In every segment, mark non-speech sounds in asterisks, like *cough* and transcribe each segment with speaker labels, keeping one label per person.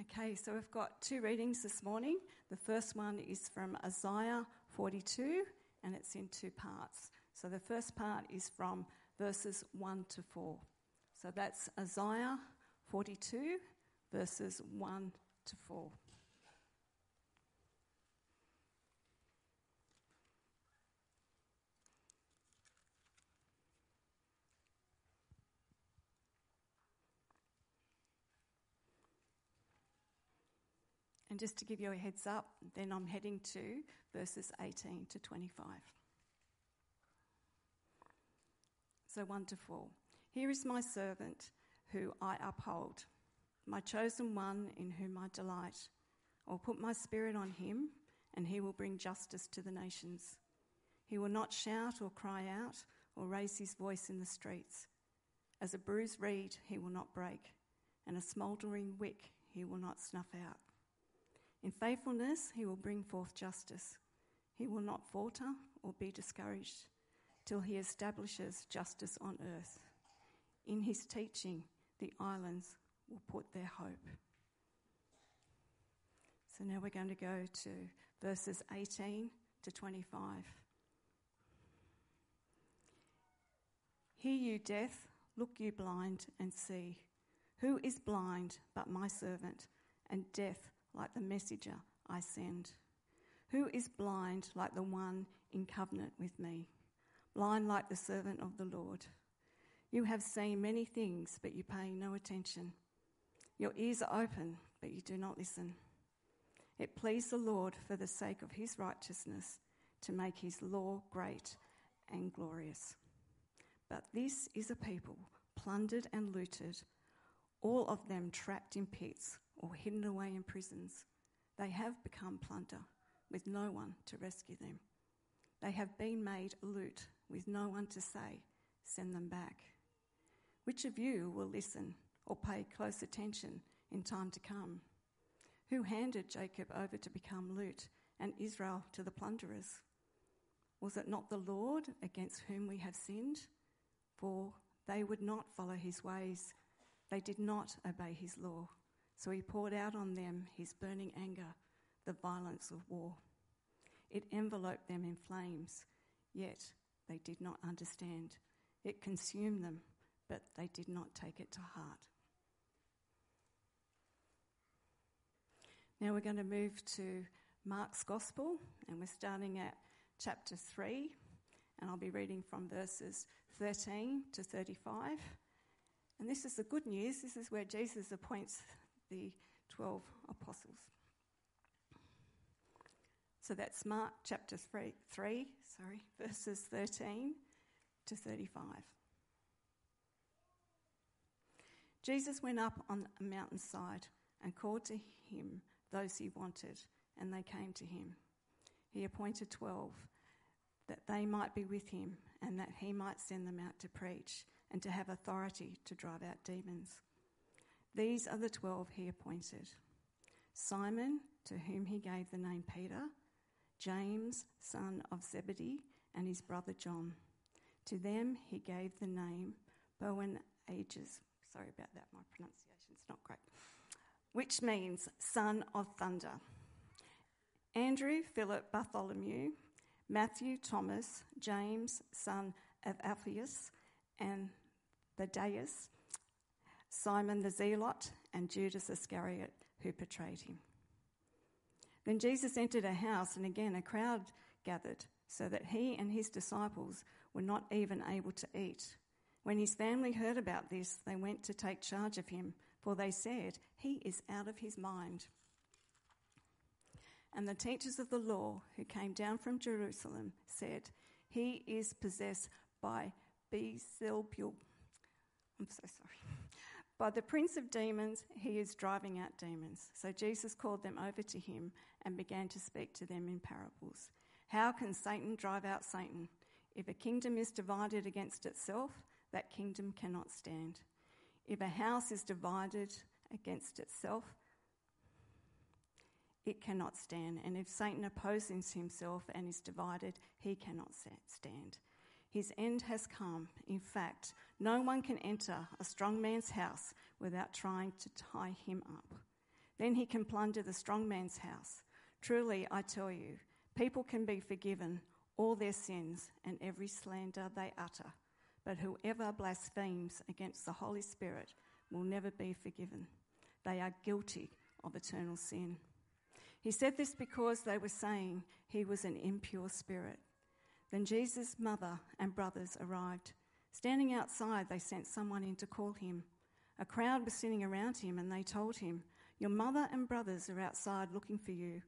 Speaker 1: Okay, so we've got two readings this morning. The first one is from Isaiah 42, and it's in two parts. So the first part is from verses 1 to 4. So that's Isaiah 42, verses 1 to 4. And just to give you a heads up, then I'm heading to verses 18 to 25. So 1 to 4. Here is my servant who I uphold, my chosen one in whom I delight. I'll put my spirit on him, and he will bring justice to the nations. He will not shout or cry out or raise his voice in the streets. As a bruised reed, he will not break, and a smouldering wick he will not snuff out. In faithfulness, he will bring forth justice. He will not falter or be discouraged till he establishes justice on earth. In his teaching, the islands will put their hope. So now we're going to go to verses 18 to 25. Hear you, death, look you blind, and see. Who is blind but my servant, and deaf like the messenger I send? Who is blind like the one in covenant with me? Blind like the servant of the Lord. You have seen many things, but you pay no attention. Your ears are open, but you do not listen. It pleased the Lord for the sake of his righteousness to make his law great and glorious. But this is a people plundered and looted, all of them trapped in pits or hidden away in prisons. They have become plunder with no one to rescue them. They have been made loot with no one to say, Send them back. Which of you will listen or pay close attention in time to come? Who handed Jacob over to become loot and Israel to the plunderers? Was it not the Lord against whom we have sinned? For they would not follow his ways, they did not obey his law. So he poured out on them his burning anger, the violence of war. It enveloped them in flames, yet they did not understand. It consumed them, but they did not take it to heart. Now we're going to move to Mark's Gospel, and we're starting at chapter 3, and I'll be reading from verses 13 to 35. And this is the good news. This is where Jesus appoints the 12 apostles. So that's Mark chapter 3, 3 sorry, *laughs* verses 13 to 35. Jesus went up on a mountainside and called to him those he wanted, and they came to him. He appointed 12 that they might be with him and that he might send them out to preach and to have authority to drive out demons. These are the twelve he appointed Simon, to whom he gave the name Peter, James, son of Zebedee, and his brother John. To them he gave the name Boanerges. Sorry about that, my pronunciation's not great. Which means son of thunder. Andrew, Philip, Bartholomew, Matthew, Thomas, James, son of Alphaeus, and Thaddeus, Simon the Zealot, and Judas Iscariot, who betrayed him. Then Jesus entered a house, and again a crowd gathered, so that he and his disciples were not even able to eat. When his family heard about this, they went to take charge of him, for they said, He is out of his mind. And the teachers of the law who came down from Jerusalem said, He is possessed by Beelzebul. I'm so sorry. By the prince of demons, he is driving out demons. So Jesus called them over to him and began to speak to them in parables. How can Satan drive out Satan? If a kingdom is divided against itself, that kingdom cannot stand. If a house is divided against itself, it cannot stand. And if Satan opposes himself and is divided, he cannot stand. His end has come. In fact, no one can enter a strong man's house without trying to tie him up. Then he can plunder the strong man's house. Truly, I tell you, people can be forgiven all their sins and every slander they utter. But whoever blasphemes against the Holy Spirit will never be forgiven. They are guilty of eternal sin. He said this because they were saying he was an impure spirit. Then Jesus' mother and brothers arrived. Standing outside, they sent someone in to call him. A crowd was sitting around him, and they told him, Your mother and brothers are outside looking for you.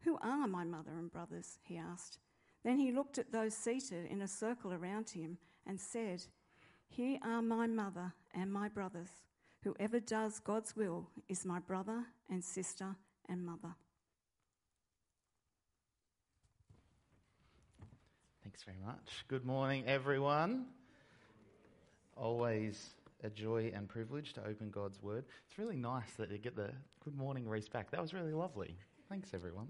Speaker 1: Who are my mother and brothers? he asked. Then he looked at those seated in a circle around him and said, Here are my mother and my brothers. Whoever does God's will is my brother and sister and mother.
Speaker 2: Thanks very much. Good morning, everyone. Always a joy and privilege to open God's Word. It's really nice that you get the good morning Rhys back. That was really lovely. Thanks, everyone.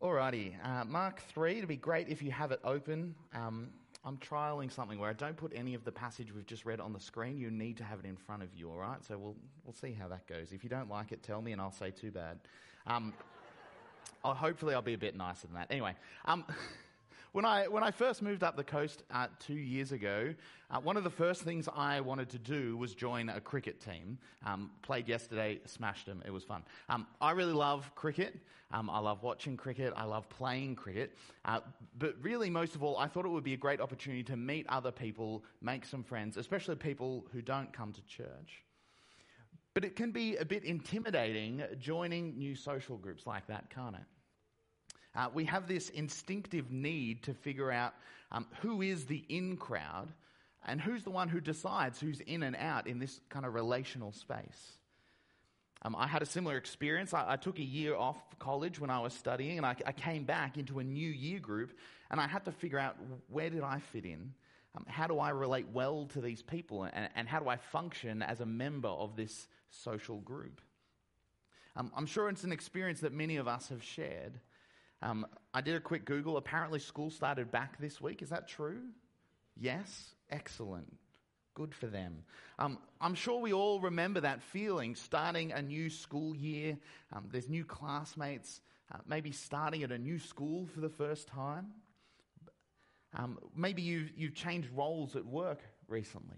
Speaker 2: Alrighty, uh, Mark 3, it'd be great if you have it open. Um, I'm trialing something where I don't put any of the passage we've just read on the screen. You need to have it in front of you, alright? So we'll, we'll see how that goes. If you don't like it, tell me and I'll say too bad. Um, I'll, *laughs* hopefully, I'll be a bit nicer than that. Anyway, um, *laughs* When I, when I first moved up the coast uh, two years ago, uh, one of the first things I wanted to do was join a cricket team. Um, played yesterday, smashed them. It was fun. Um, I really love cricket. Um, I love watching cricket. I love playing cricket. Uh, but really, most of all, I thought it would be a great opportunity to meet other people, make some friends, especially people who don't come to church. But it can be a bit intimidating joining new social groups like that, can't it? Uh, we have this instinctive need to figure out um, who is the in crowd and who's the one who decides who's in and out in this kind of relational space. Um, I had a similar experience. I, I, took a year off college when I was studying, and I, I, came back into a new year group, and I had to figure out where did I fit in? Um, how do I relate well to these people, and, and, how do I function as a member of this social group? Um, I'm sure it's an experience that many of us have shared. Um, I did a quick Google. Apparently, school started back this week. Is that true? Yes? Excellent. Good for them. Um, I'm sure we all remember that feeling starting a new school year. Um, there's new classmates, uh, maybe starting at a new school for the first time. Um, maybe you've, you've changed roles at work recently.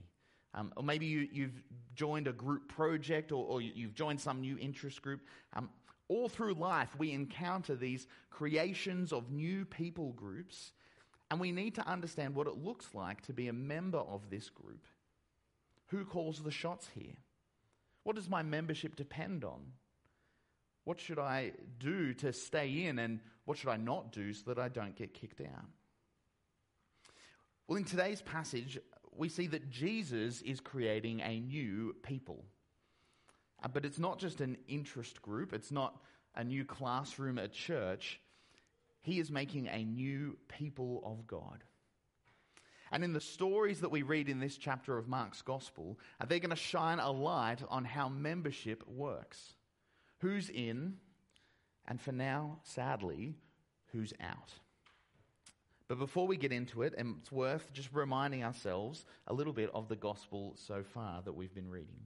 Speaker 2: Um, or maybe you, have joined a group project or, or, you've joined some new interest group. Um, all through life, we encounter these creations of new people groups, and we need to understand what it looks like to be a member of this group. Who calls the shots here? What does my membership depend on? What should I do to stay in, and what should I not do so that I don't get kicked out? Well, in today's passage, we see that Jesus is creating a new people. Uh, but it's not just an interest group, it's not a new classroom at church. He is making a new people of God. And in the stories that we read in this chapter of Mark's gospel, uh, they're going to shine a light on how membership works. Who's in, and for now, sadly, who's out. But before we get into it, it's worth just reminding ourselves a little bit of the gospel so far that we've been reading.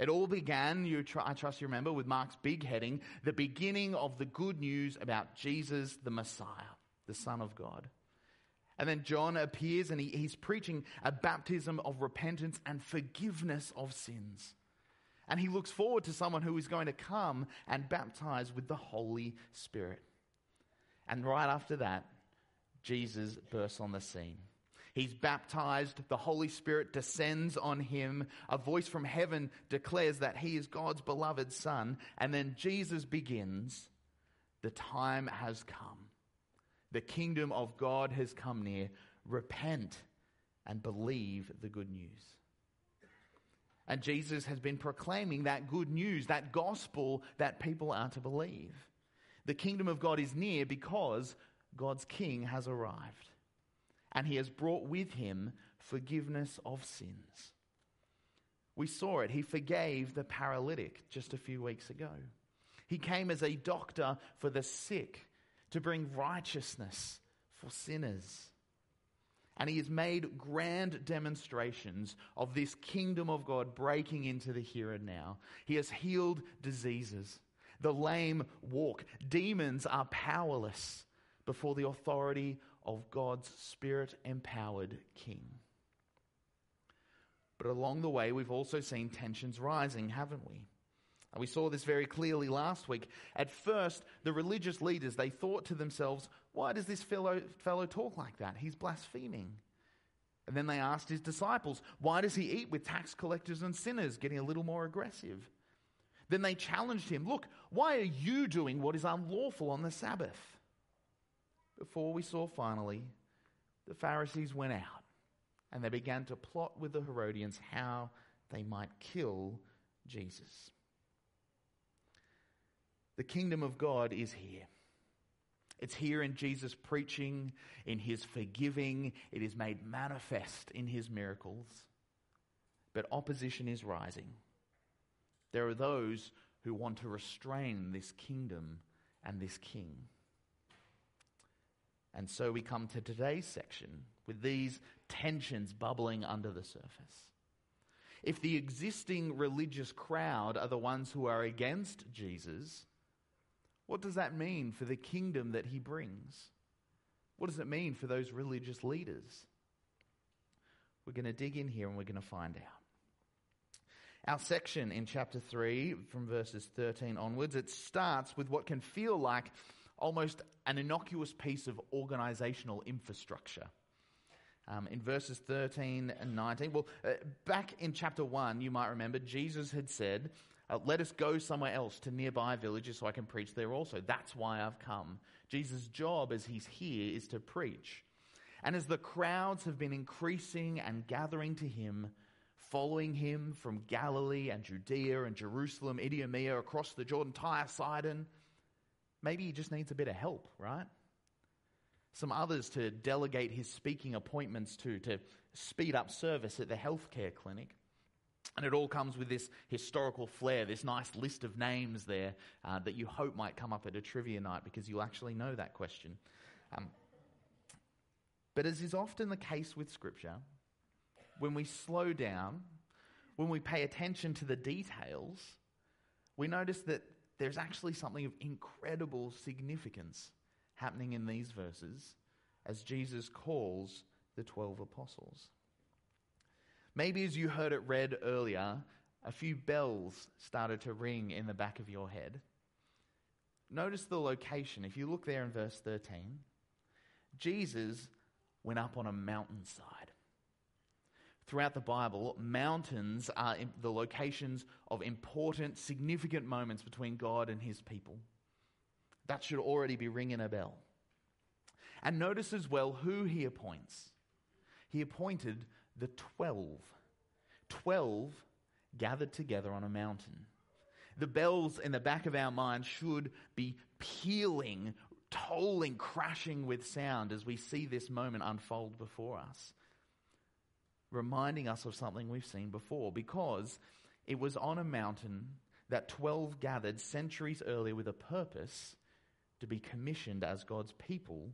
Speaker 2: It all began, you tr- I trust you remember, with Mark's big heading, the beginning of the good news about Jesus, the Messiah, the Son of God. And then John appears and he, he's preaching a baptism of repentance and forgiveness of sins. And he looks forward to someone who is going to come and baptize with the Holy Spirit. And right after that, Jesus bursts on the scene. He's baptized, the Holy Spirit descends on him, a voice from heaven declares that he is God's beloved Son, and then Jesus begins The time has come. The kingdom of God has come near. Repent and believe the good news. And Jesus has been proclaiming that good news, that gospel that people are to believe. The kingdom of God is near because God's king has arrived and he has brought with him forgiveness of sins. We saw it. He forgave the paralytic just a few weeks ago. He came as a doctor for the sick to bring righteousness for sinners. And he has made grand demonstrations of this kingdom of God breaking into the here and now. He has healed diseases. The lame walk. Demons are powerless before the authority of God's spirit empowered king. But along the way, we've also seen tensions rising, haven't we? And we saw this very clearly last week. At first, the religious leaders, they thought to themselves, why does this fellow, fellow talk like that? He's blaspheming. And then they asked his disciples, why does he eat with tax collectors and sinners, getting a little more aggressive? Then they challenged him, look, why are you doing what is unlawful on the Sabbath? Before we saw finally, the Pharisees went out and they began to plot with the Herodians how they might kill Jesus. The kingdom of God is here. It's here in Jesus' preaching, in his forgiving. It is made manifest in his miracles. But opposition is rising. There are those who want to restrain this kingdom and this king. And so we come to today's section with these tensions bubbling under the surface. If the existing religious crowd are the ones who are against Jesus, what does that mean for the kingdom that he brings? What does it mean for those religious leaders? We're going to dig in here and we're going to find out. Our section in chapter 3, from verses 13 onwards, it starts with what can feel like almost an innocuous piece of organizational infrastructure. Um, in verses 13 and 19, well, uh, back in chapter 1, you might remember, Jesus had said, uh, let us go somewhere else to nearby villages so I can preach there also. That's why I've come. Jesus' job as he's here is to preach. And as the crowds have been increasing and gathering to him, following him from Galilee and Judea and Jerusalem, Idumea, across the Jordan, Tyre, Sidon, maybe he just needs a bit of help, right? Some others to delegate his speaking appointments to, to speed up service at the healthcare clinic. And it all comes with this historical flair, this nice list of names there uh, that you hope might come up at a trivia night because you'll actually know that question. Um, but as is often the case with Scripture, when we slow down, when we pay attention to the details, we notice that there's actually something of incredible significance happening in these verses as Jesus calls the 12 apostles. Maybe as you heard it read earlier, a few bells started to ring in the back of your head. Notice the location. If you look there in verse 13, Jesus went up on a mountainside. Throughout the Bible, mountains are the locations of important, significant moments between God and his people. That should already be ringing a bell. And notice as well who he appoints. He appointed the 12. 12 gathered together on a mountain. The bells in the back of our mind should be pealing, tolling, crashing with sound as we see this moment unfold before us, reminding us of something we've seen before because it was on a mountain that 12 gathered centuries earlier with a purpose to be commissioned as God's people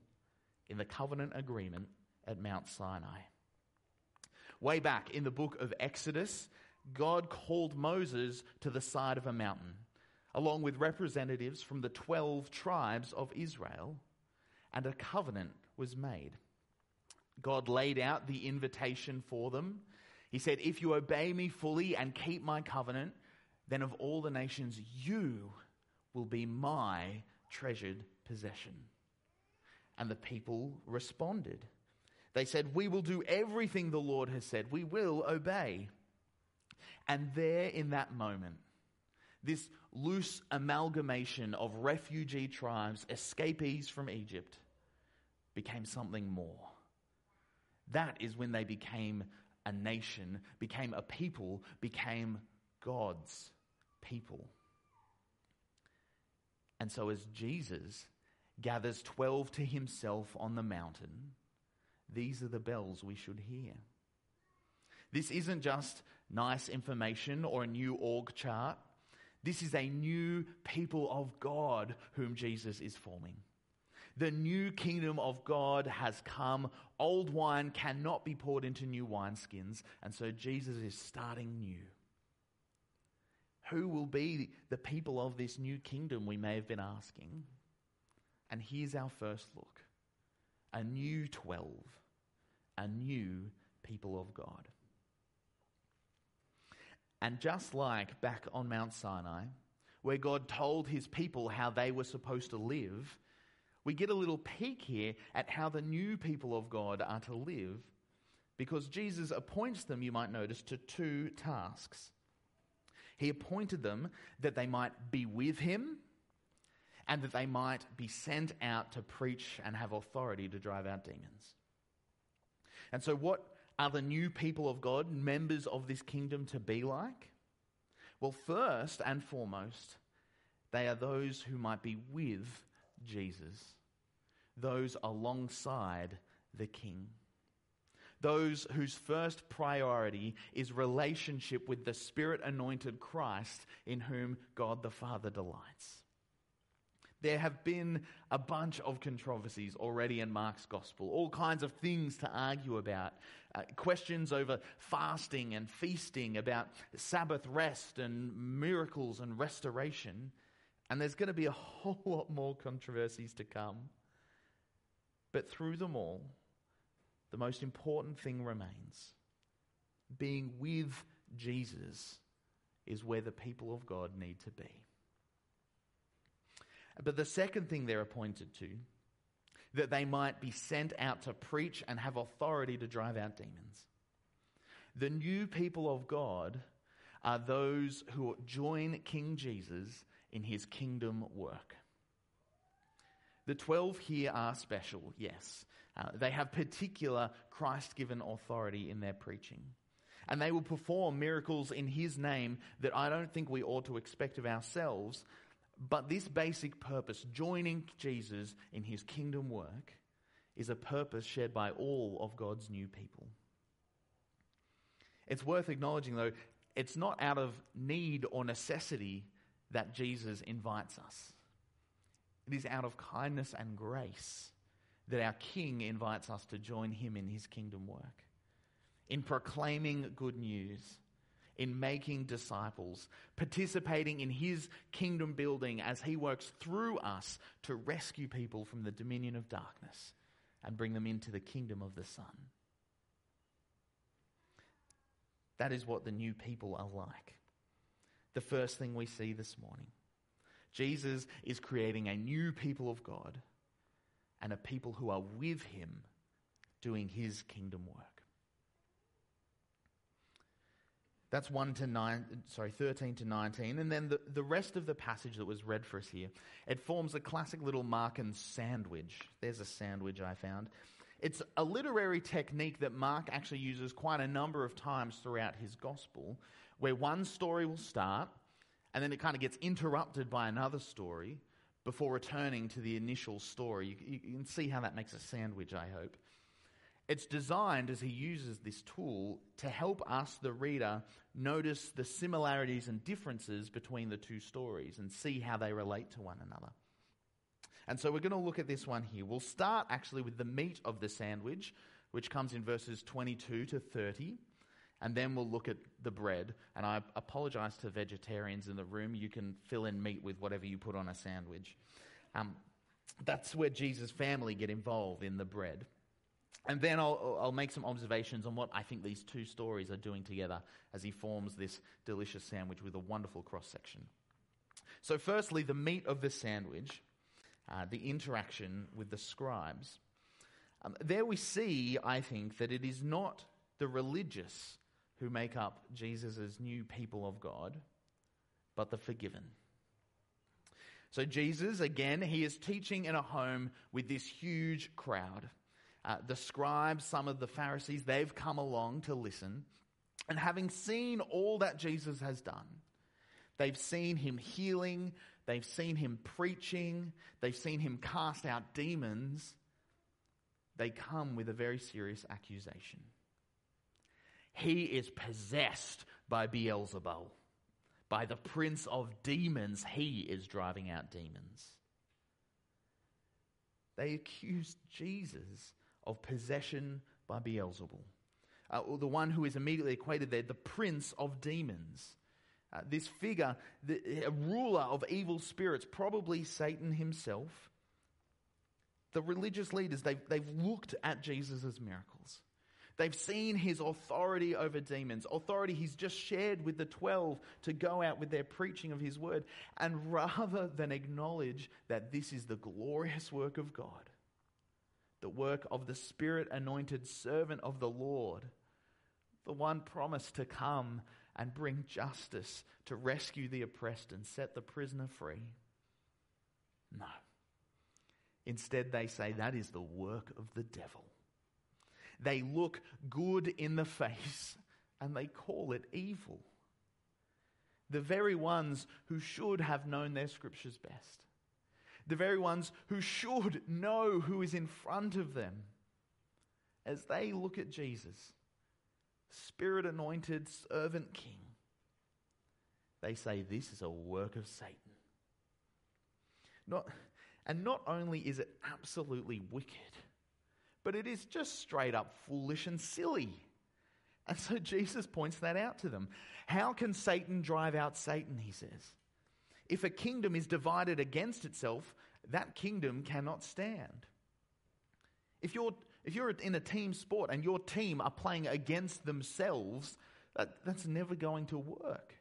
Speaker 2: in the covenant agreement at Mount Sinai. Way back in the book of Exodus, God called Moses to the side of a mountain, along with representatives from the 12 tribes of Israel, and a covenant was made. God laid out the invitation for them. He said, If you obey me fully and keep my covenant, then of all the nations, you will be my treasured possession. And the people responded. They said, We will do everything the Lord has said. We will obey. And there in that moment, this loose amalgamation of refugee tribes, escapees from Egypt, became something more. That is when they became a nation, became a people, became God's people. And so, as Jesus gathers 12 to himself on the mountain, these are the bells we should hear. This isn't just nice information or a new org chart. This is a new people of God whom Jesus is forming. The new kingdom of God has come. Old wine cannot be poured into new wineskins. And so Jesus is starting new. Who will be the people of this new kingdom, we may have been asking. And here's our first look a new 12, a new people of God. And just like back on Mount Sinai, where God told his people how they were supposed to live, we get a little peek here at how the new people of God are to live because Jesus appoints them, you might notice, to two tasks. He appointed them that they might be with him and that they might be sent out to preach and have authority to drive out demons. And so, what are the new people of God, members of this kingdom, to be like? Well, first and foremost, they are those who might be with Jesus, those alongside the King. Those whose first priority is relationship with the Spirit anointed Christ in whom God the Father delights. There have been a bunch of controversies already in Mark's gospel, all kinds of things to argue about. Uh, questions over fasting and feasting, about Sabbath rest and miracles and restoration. And there's going to be a *laughs* whole lot more controversies to come. But through them all, the most important thing remains being with Jesus is where the people of God need to be. But the second thing they're appointed to, that they might be sent out to preach and have authority to drive out demons. The new people of God are those who join King Jesus in his kingdom work. The 12 here are special, yes. Uh, they have particular Christ given authority in their preaching. And they will perform miracles in his name that I don't think we ought to expect of ourselves, but this basic purpose, joining Jesus in his kingdom work, is a purpose shared by all of God's new people. It's worth acknowledging, though, it's not out of need or necessity that Jesus invites us. It is out of kindness and grace that our King invites us to join him in his kingdom work. In proclaiming good news, in making disciples, participating in his kingdom building as he works through us to rescue people from the dominion of darkness and bring them into the kingdom of the Son. That is what the new people are like. The first thing we see this morning Jesus is creating a new people of God and a people who are with him doing his kingdom work. That's 1 to 9, sorry, 13 to 19. And then the, the rest of the passage that was read for us here, it forms a classic little Markan sandwich. There's a sandwich I found. It's a literary technique that Mark actually uses quite a number of times throughout his gospel, where one story will start and then it kind of gets interrupted by another story before returning to the initial story. You, you, can see how that makes a sandwich, I hope. It's designed as he uses this tool to help us, the reader, notice the similarities and differences between the two stories and see how they relate to one another. And so we're going to look at this one here. We'll start actually with the meat of the sandwich, which comes in verses 22 to 30. And then we'll look at the bread. And I apologize to vegetarians in the room. You can fill in meat with whatever you put on a sandwich. Um, that's where Jesus' family get involved in the bread. And then I'll, I'll make some observations on what I think these two stories are doing together as he forms this delicious sandwich with a wonderful cross section. So, firstly, the meat of the sandwich, uh, the interaction with the scribes. Um, there we see, I think, that it is not the religious who make up Jesus' new people of God, but the forgiven. So, Jesus, again, he is teaching in a home with this huge crowd. Uh, the scribes, some of the Pharisees, they've come along to listen. And having seen all that Jesus has done, they've seen him healing, they've seen him preaching, they've seen him cast out demons, they come with a very serious accusation. He is possessed by Beelzebul. By the prince of demons, he is driving out demons. They accused Jesus of possession by Beelzebul, uh, or the one who is immediately equated there, the prince of demons. Uh, this figure, the, a ruler of evil spirits, probably Satan himself. The religious leaders, they've, they've looked at Jesus' miracles. They've seen his authority over demons, authority he's just shared with the 12 to go out with their preaching of his word. And rather than acknowledge that this is the glorious work of God, the work of the Spirit anointed servant of the Lord, the one promised to come and bring justice to rescue the oppressed and set the prisoner free. No. Instead, they say that is the work of the devil. They look good in the face and they call it evil. The very ones who should have known their scriptures best. The very ones who should know who is in front of them. As they look at Jesus, Spirit anointed servant king, they say this is a work of Satan. Not, and not only is it absolutely wicked, but it is just straight up foolish and silly. And so *laughs* Jesus points that out to them. How can Satan drive out Satan, he says? If a kingdom is divided against itself, that kingdom cannot stand. If you're, if you're in a team sport and your team are playing against themselves, that, that's never going to work.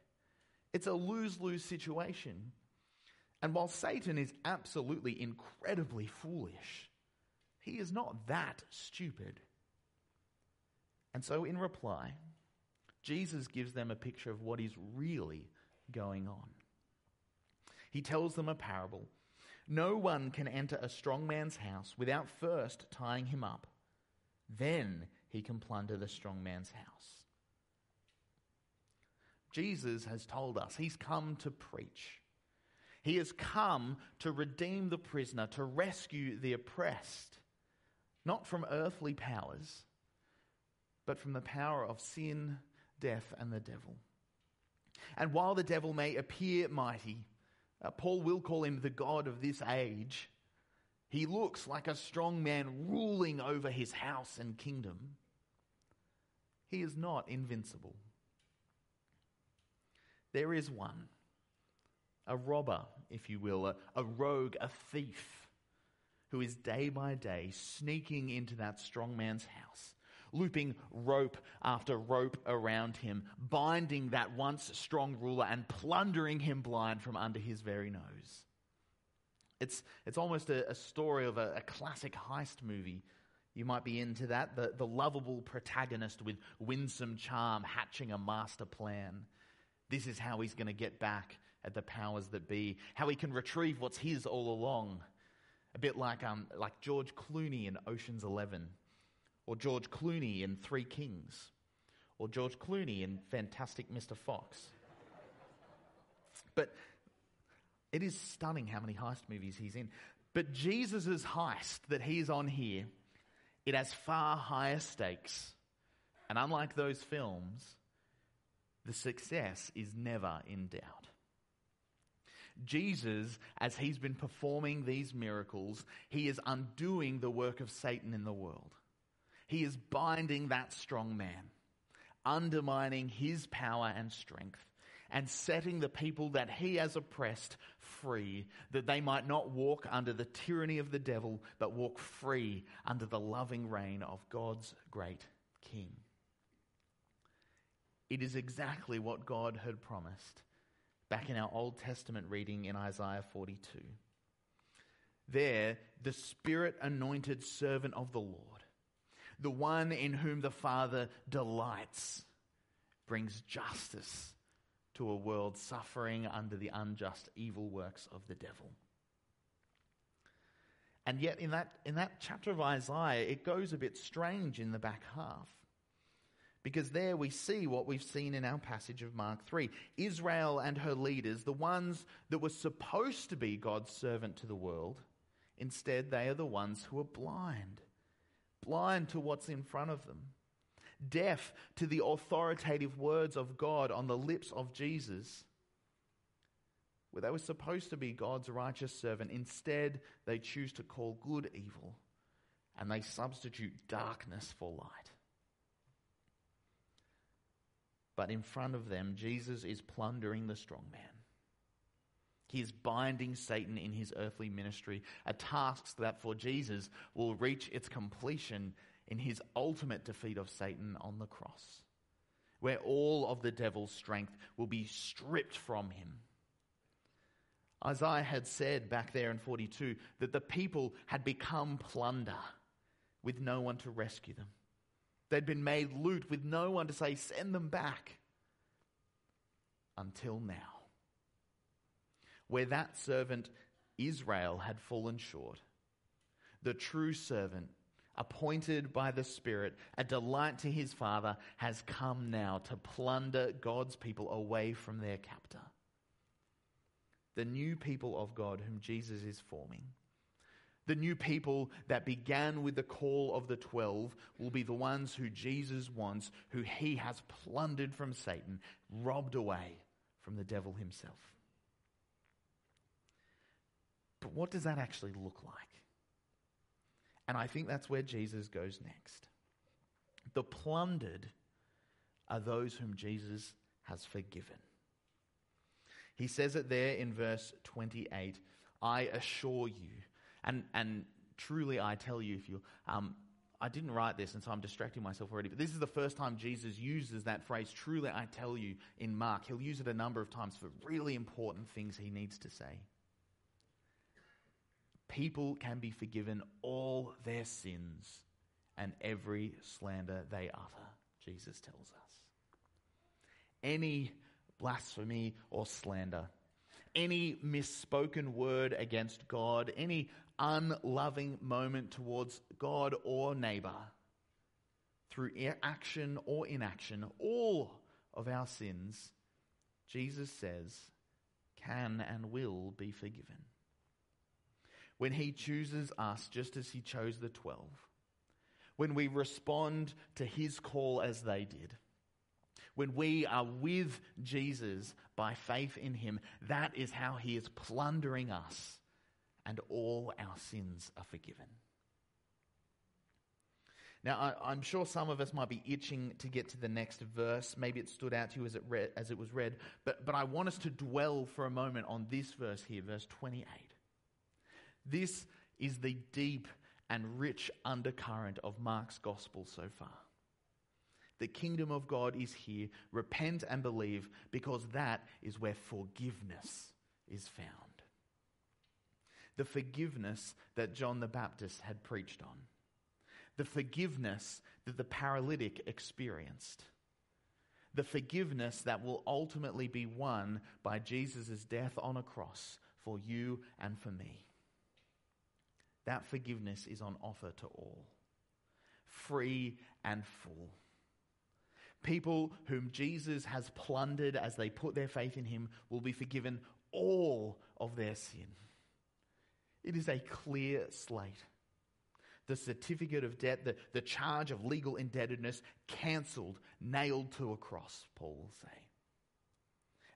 Speaker 2: It's a lose lose situation. And while Satan is absolutely incredibly foolish, he is not that stupid. And so, in reply, Jesus gives them a picture of what is really going on. He tells them a parable. No one can enter a strong man's house without first tying him up. Then he can plunder the strong man's house. Jesus has told us he's come to preach. He has come to redeem the prisoner, to rescue the oppressed not from earthly powers, but from the power of sin, death, and the devil. And while the devil may appear mighty, uh, Paul will call him the God of this age. He looks like a strong man ruling over his house and kingdom. He is not invincible. There is one, a robber, if you will, a, a rogue, a thief who is day by day sneaking into that strong man's house, looping rope after rope around him, binding that once strong ruler and plundering him blind from under his very nose. It's, it's almost a, a story of a, a classic heist movie. You might be into that. The, the lovable protagonist with winsome charm hatching a master plan. This is how he's going to get back at the powers that be, how he can retrieve what's his all along a bit like, um, like George Clooney in Ocean's Eleven, or George Clooney in Three Kings, or George Clooney in Fantastic Mr. Fox. But it is stunning how many heist movies he's in. But Jesus' heist that he's on here, it has far higher stakes. And unlike those films, the success is never in doubt. Jesus, as he's been performing these miracles, he is undoing the work of Satan in the world. He is binding that strong man, undermining his power and strength, and setting the people that he has oppressed free, that they might not walk under the tyranny of the devil, but walk free under the loving reign of God's great King. It is exactly what God had promised back in our Old Testament reading in Isaiah 42. There, the Spirit anointed servant of the Lord, the one in whom the Father delights, brings justice to a world suffering under the unjust evil works of the devil. And yet, in that, in that chapter of Isaiah, it goes a bit strange in the back half. Because there we see what we've seen in our passage of Mark 3. Israel and her leaders, the ones that were supposed to be God's servant to the world, instead they are the ones who are blind. Blind to what's in front of them. Deaf to the authoritative words of God on the lips of Jesus. where they were supposed to be God's righteous servant. Instead, they choose to call good evil and they substitute darkness for light. But in front of them, Jesus is plundering the strong man. He is binding Satan in his earthly ministry, a task that for Jesus will reach its completion in his ultimate defeat of Satan on the cross, where all of the devil's strength will be stripped from him. Isaiah had said back there in 42 that the people had become plunder with no one to rescue them. They'd been made loot with no one to say, send them back. Until now, where that servant Israel had fallen short, the true servant, appointed by the Spirit, a delight to his Father, has come now to plunder God's people away from their captor. The new people of God whom Jesus is forming the new people that began with the call of the twelve will be the ones who Jesus wants, who he has plundered from Satan, robbed away from the devil himself. But what does that actually look like? And I think that's where Jesus goes next. The plundered are those whom Jesus has forgiven. He says it there in verse 28 I assure you and, and truly, I tell you, if you, um, I didn't write this, and so I'm distracting myself already, but this is the first time Jesus uses that phrase, truly, I tell you, in Mark. He'll use it a number of times for really important things he needs to say. People can be forgiven all their sins and every slander they utter, Jesus tells us. Any blasphemy or slander, any misspoken word against God, any unloving moment towards God or neighbor through action or inaction, all of our sins, Jesus says, can and will be forgiven. When he chooses us just as he chose the twelve, when we respond to his call as they did, when we are with Jesus by faith in him, that is how he is plundering us and all our sins are forgiven. Now, I, am sure some of us might be itching to get to the next verse. Maybe it stood out to you as it, read, as it was read. But, but I want us to dwell for a moment on this verse here, verse 28. This is the deep and rich undercurrent of Mark's gospel so far. The kingdom of God is here. Repent and believe, because that is where forgiveness is found the forgiveness that John the Baptist had preached on, the forgiveness that the paralytic experienced, the forgiveness that will ultimately be won by Jesus' death on a cross for you and for me. That forgiveness is on offer to all, free and full. People whom Jesus has plundered as they put their faith in him will be forgiven all of their sin. It is a clear slate. The certificate of debt, the, the charge of legal indebtedness, cancelled, nailed to a cross, Paul will say.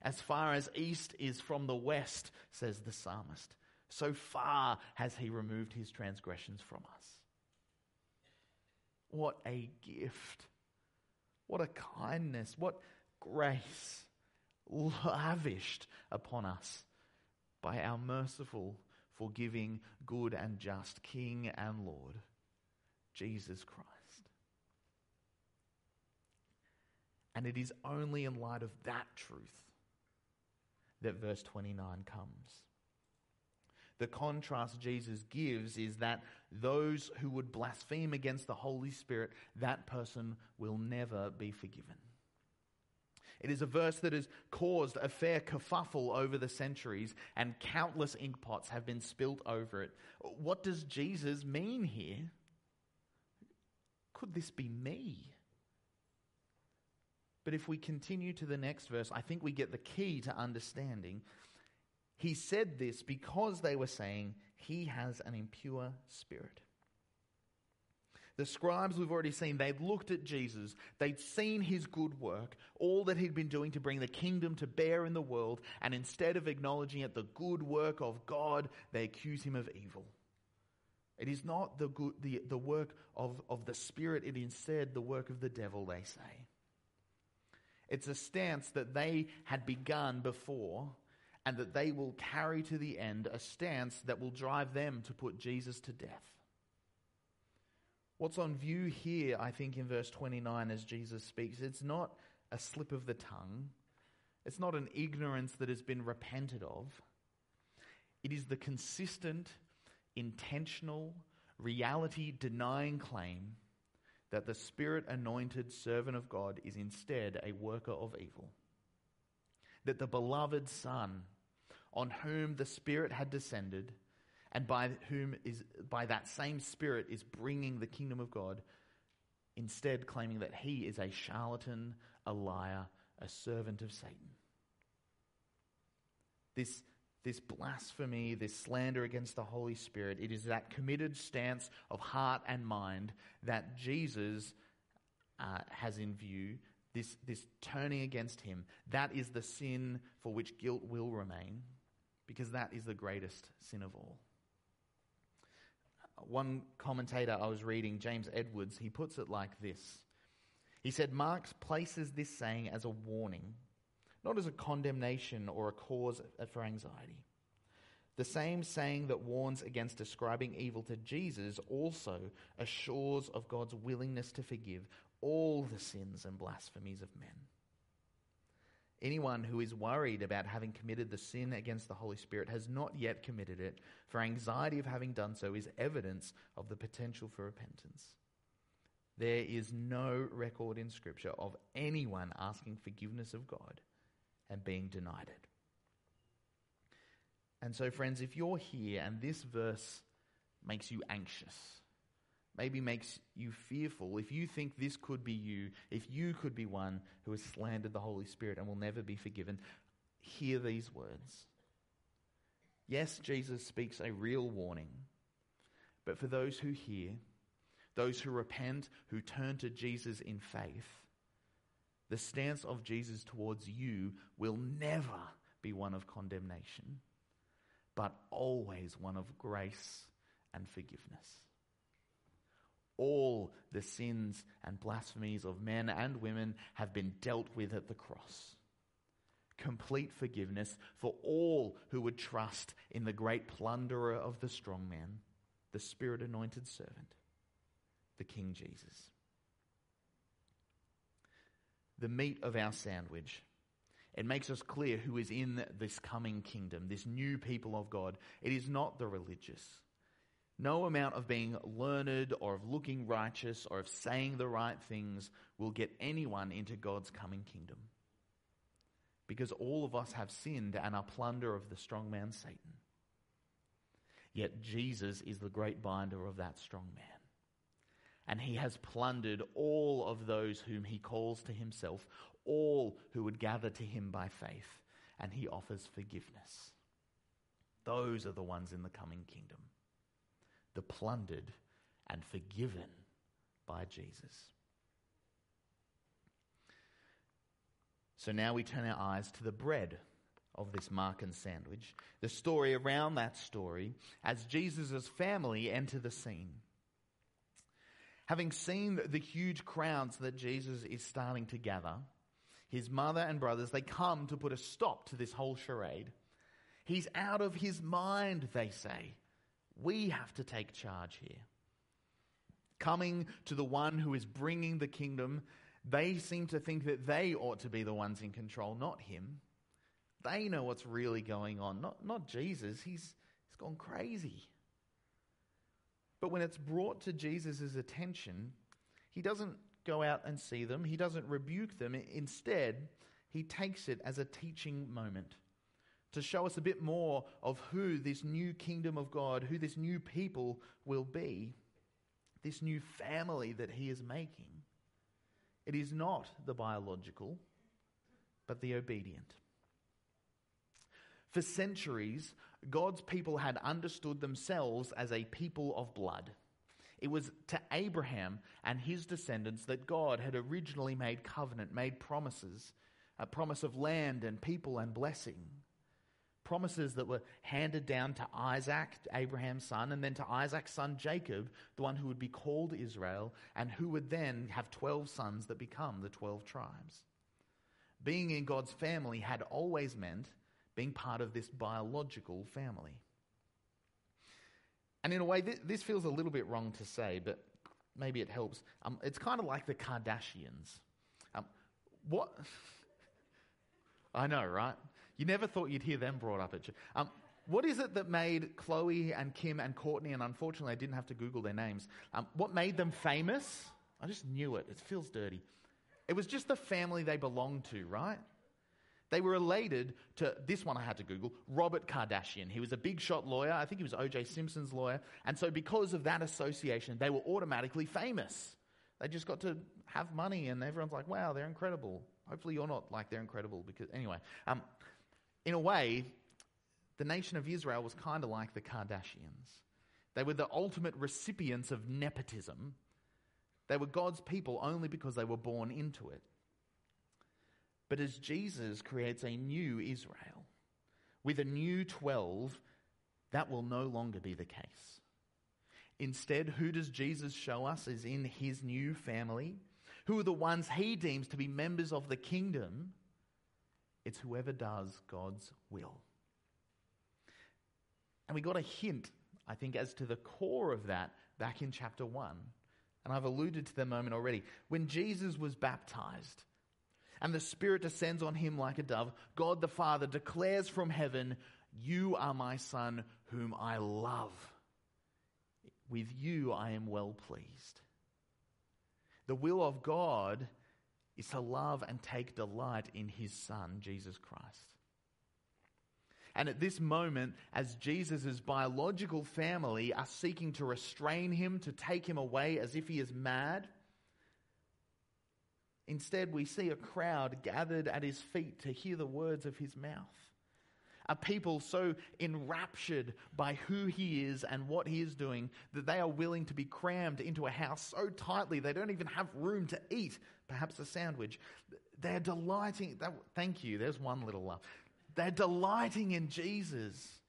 Speaker 2: As far as east is from the west, says the psalmist, so far has he removed his transgressions from us. What a gift. What a kindness. What grace lavished upon us by our merciful forgiving, good, and just King and Lord, Jesus Christ. And it is only in light of that truth that verse 29 comes. The contrast Jesus gives is that those who would blaspheme against the Holy Spirit, that person will never be forgiven. It is a verse that has caused a fair kerfuffle over the centuries, and countless inkpots have been spilt over it. What does Jesus mean here? Could this be me? But if we continue to the next verse, I think we get the key to understanding. He said this because they were saying he has an impure spirit. The scribes we've already seen, they'd looked at Jesus, they'd seen his good work, all that he'd been doing to bring the kingdom to bear in the world, and instead of acknowledging it, the good work of God, they accuse him of evil. It is not the, good, the, the work of, of the Spirit, it is instead the work of the devil, they say. It's a stance that they had begun before and that they will carry to the end, a stance that will drive them to put Jesus to death. What's on view here, I think, in verse 29 as Jesus speaks, it's not a slip of the tongue. It's not an ignorance that has been repented of. It is the consistent, intentional, reality denying claim that the Spirit anointed servant of God is instead a worker of evil. That the beloved Son, on whom the Spirit had descended, and by whom is by that same spirit is bringing the kingdom of God instead claiming that he is a charlatan a liar a servant of satan. This this blasphemy this slander against the holy spirit it is that committed stance of heart and mind that jesus uh, has in view this, this turning against him that is the sin for which guilt will remain because that is the greatest sin of all one commentator I was reading, James Edwards, he puts it like this. He said, Marx places this saying as a warning, not as a condemnation or a cause for anxiety. The same saying that warns against ascribing evil to Jesus also assures of God's willingness to forgive all the sins and blasphemies of men. Anyone who is worried about having committed the sin against the Holy Spirit has not yet committed it, for anxiety of having done so is evidence of the potential for repentance. There is no record in Scripture of anyone asking forgiveness of God and being denied it. And so, friends, if you're here and this verse makes you anxious, maybe makes you fearful, if you think this could be you, if you could be one who has slandered the Holy Spirit and will never be forgiven, hear these words. Yes, Jesus speaks a real warning, but for those who hear, those who repent, who turn to Jesus in faith, the stance of Jesus towards you will never be one of condemnation, but always one of grace and forgiveness all the sins and blasphemies of men and women have been dealt with at the cross. Complete forgiveness for all who would trust in the great plunderer of the strong man, the spirit anointed servant, the King Jesus. The meat of our sandwich. It makes us clear who is in this coming kingdom, this new people of God. It is not the religious. No amount of being learned or of looking righteous or of saying the right things will get anyone into God's coming kingdom. Because all of us have sinned and are plunder of the strong man Satan. Yet Jesus is the great binder of that strong man. And he has plundered all of those whom he calls to himself, all who would gather to him by faith, and he offers forgiveness. Those are the ones in the coming kingdom the plundered and forgiven by Jesus. So now we turn our eyes to the bread of this Markan sandwich, the story around that story as Jesus' family enter the scene. Having seen the huge crowds that Jesus is starting to gather, his mother and brothers, they come to put a stop to this whole charade. He's out of his mind, they say. We have to take charge here. Coming to the one who is bringing the kingdom, they seem to think that they ought to be the ones in control, not him. They know what's really going on, not, not Jesus. He's, he's gone crazy. But when it's brought to Jesus' attention, he doesn't go out and see them, he doesn't rebuke them. Instead, he takes it as a teaching moment to show us a bit more of who this new kingdom of God, who this new people will be, this new family that he is making. It is not the biological, but the obedient. For centuries, God's people had understood themselves as a people of blood. It was to Abraham and his descendants that God had originally made covenant, made promises, a promise of land and people and blessing. Promises that were handed down to Isaac, Abraham's son, and then to Isaac's son Jacob, the one who would be called Israel, and who would then have 12 sons that become the 12 tribes. Being in God's family had always meant being part of this biological family. And in a way, this feels a little bit wrong to say, but maybe it helps. Um, it's kind of like the Kardashians. Um, what? *laughs* I know, right? You never thought you'd hear them brought up at you. Um, what is it that made Khloé and Kim and Kourtney, and unfortunately I didn't have to Google their names, um, what made them famous? I just knew it. It feels dirty. It was just the family they belonged to, right? They were related to this one I had to Google, Robert Kardashian. He was a big shot lawyer. I think he was O.J. Simpson's lawyer. And so, because of that association, they were automatically famous. They just got to have money, and everyone's like, wow, they're incredible. Hopefully, you're not like they're incredible because, anyway, um, in a way, the nation of Israel was kind of like the Kardashians. They were the ultimate recipients of nepotism. They were God's people only because they were born into it. But as Jesus creates a new Israel with a new 12, that will no longer be the case. Instead, who does Jesus show us is in his new family? Who are the ones he deems to be members of the kingdom? It's whoever does God's will. And we got a hint, I think, as to the core of that back in chapter 1. And I've alluded to the moment already. When Jesus was baptized, and the Spirit descends on him like a dove, God the Father declares from heaven, You are my Son, whom I love. With you I am well pleased. The will of God is to love and take delight in his Son, Jesus Christ. And at this moment, as Jesus' biological family are seeking to restrain him, to take him away as if he is mad, Instead, we see a crowd gathered at his feet to hear the words of his mouth. A people so enraptured by who he is and what he is doing that they are willing to be crammed into a house so tightly they don't even have room to eat, perhaps a sandwich. They're delighting. thank you. There's one little laugh. They're delighting in Jesus.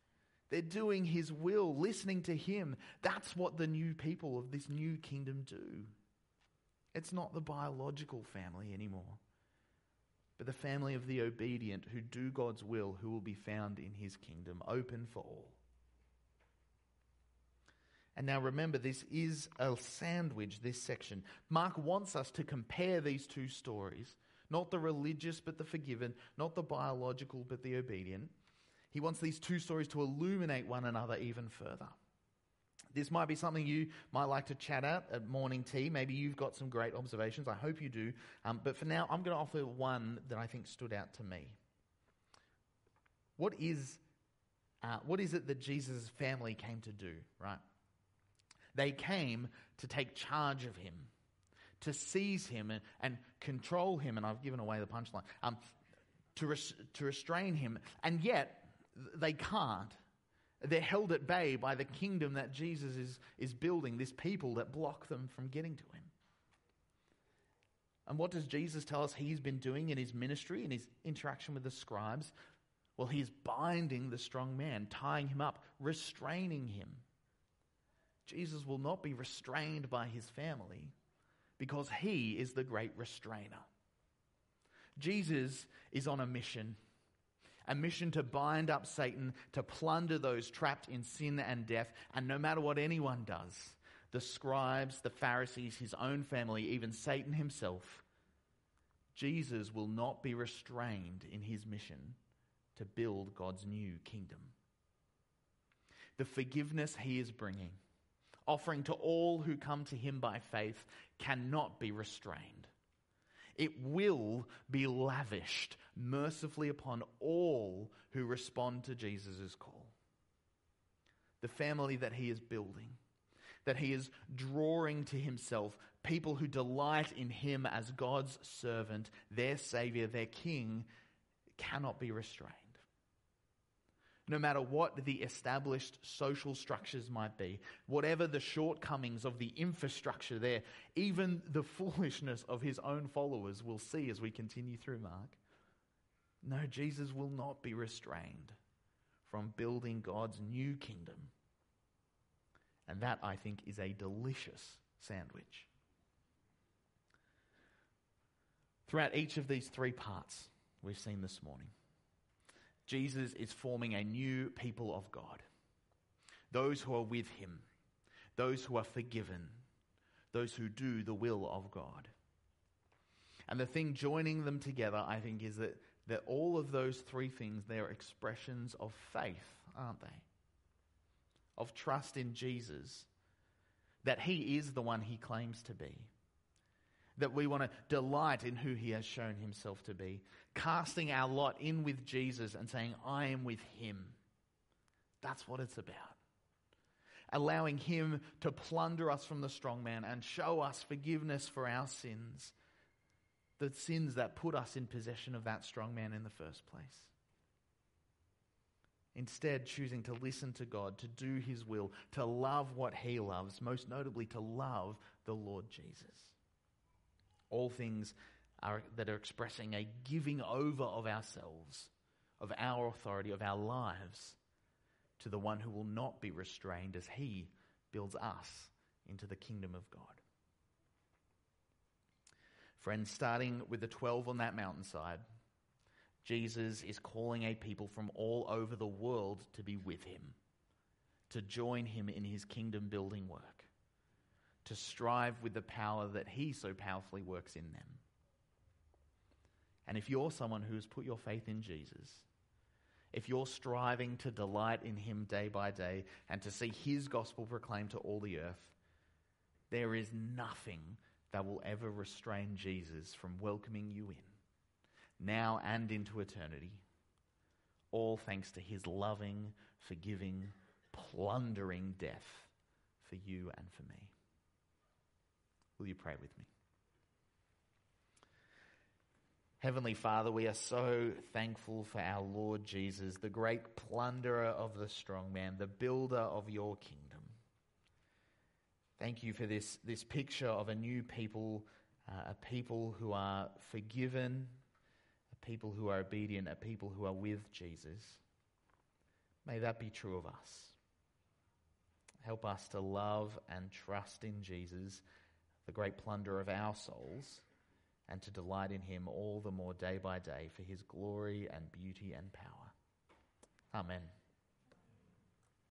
Speaker 2: They're doing his will, listening to him. That's what the new people of this new kingdom do. It's not the biological family anymore, but the family of the obedient who do God's will, who will be found in his kingdom, open for all. And now remember, this is a sandwich, this section. Mark wants us to compare these two stories not the religious but the forgiven, not the biological but the obedient. He wants these two stories to illuminate one another even further. This might be something you might like to chat at at morning tea. Maybe you've got some great observations. I hope you do. Um, but for now, I'm going to offer one that I think stood out to me. What is, uh, what is it that Jesus' family came to do, right? They came to take charge of him, to seize him and, and control him. And I've given away the punchline. Um, to, res- to restrain him. And yet, they can't they're held at bay by the kingdom that Jesus is, is building, this people that block them from getting to him. And what does Jesus tell us he's been doing in his ministry, in his interaction with the scribes? Well, he's binding the strong man, tying him up, restraining him. Jesus will not be restrained by his family because he is the great restrainer. Jesus is on a mission a mission to bind up Satan, to plunder those trapped in sin and death. And no matter what anyone does, the scribes, the Pharisees, his own family, even Satan himself, Jesus will not be restrained in his mission to build God's new kingdom. The forgiveness he is bringing, offering to all who come to him by faith, cannot be restrained. It will be lavished mercifully upon all who respond to Jesus' call. The family that he is building, that he is drawing to himself, people who delight in him as God's servant, their Savior, their King, cannot be restrained. No matter what the established social structures might be, whatever the shortcomings of the infrastructure there, even the *laughs* foolishness of his own followers will see as we continue through Mark. No, Jesus will not be restrained from building God's new kingdom. And that, I think, is a delicious sandwich. Throughout each of these three parts we've seen this morning, Jesus is forming a new people of God. Those who are with him, those who are forgiven, those who do the will of God. And the thing joining them together, I think, is that, that all of those three things, they're expressions of faith, aren't they? Of trust in Jesus, that he is the one he claims to be that we want to delight in who he has shown himself to be, casting our lot in with Jesus and saying, I am with him. That's what it's about. Allowing him to plunder us from the strong man and show us forgiveness for our sins, the sins that put us in possession of that strong man in the first place. Instead, choosing to listen to God, to do his will, to love what he loves, most notably to love the Lord Jesus. All things are, that are expressing a giving over of ourselves, of our authority, of our lives to the one who will not be restrained as he builds us into the kingdom of God. Friends, starting with the 12 on that mountainside, Jesus is calling a people from all over the world to be with him, to join him in his kingdom building work to strive with the power that He so powerfully works in them. And if you're someone who has put your faith in Jesus, if you're striving to delight in Him day by day and to see His gospel proclaimed to all the earth, there is nothing that will ever restrain Jesus from welcoming you in, now and into eternity. All thanks to His loving, forgiving, plundering death for you and for me. Will you pray with me? Heavenly Father, we are so thankful for our Lord Jesus, the great plunderer of the strong man, the builder of your kingdom. Thank you for this, this picture of a new people, uh, a people who are forgiven, a people who are obedient, a people who are with Jesus. May that be true of us. Help us to love and trust in Jesus the great plunder of our souls, and to delight in him all the more day by day for his glory and beauty and power. Amen.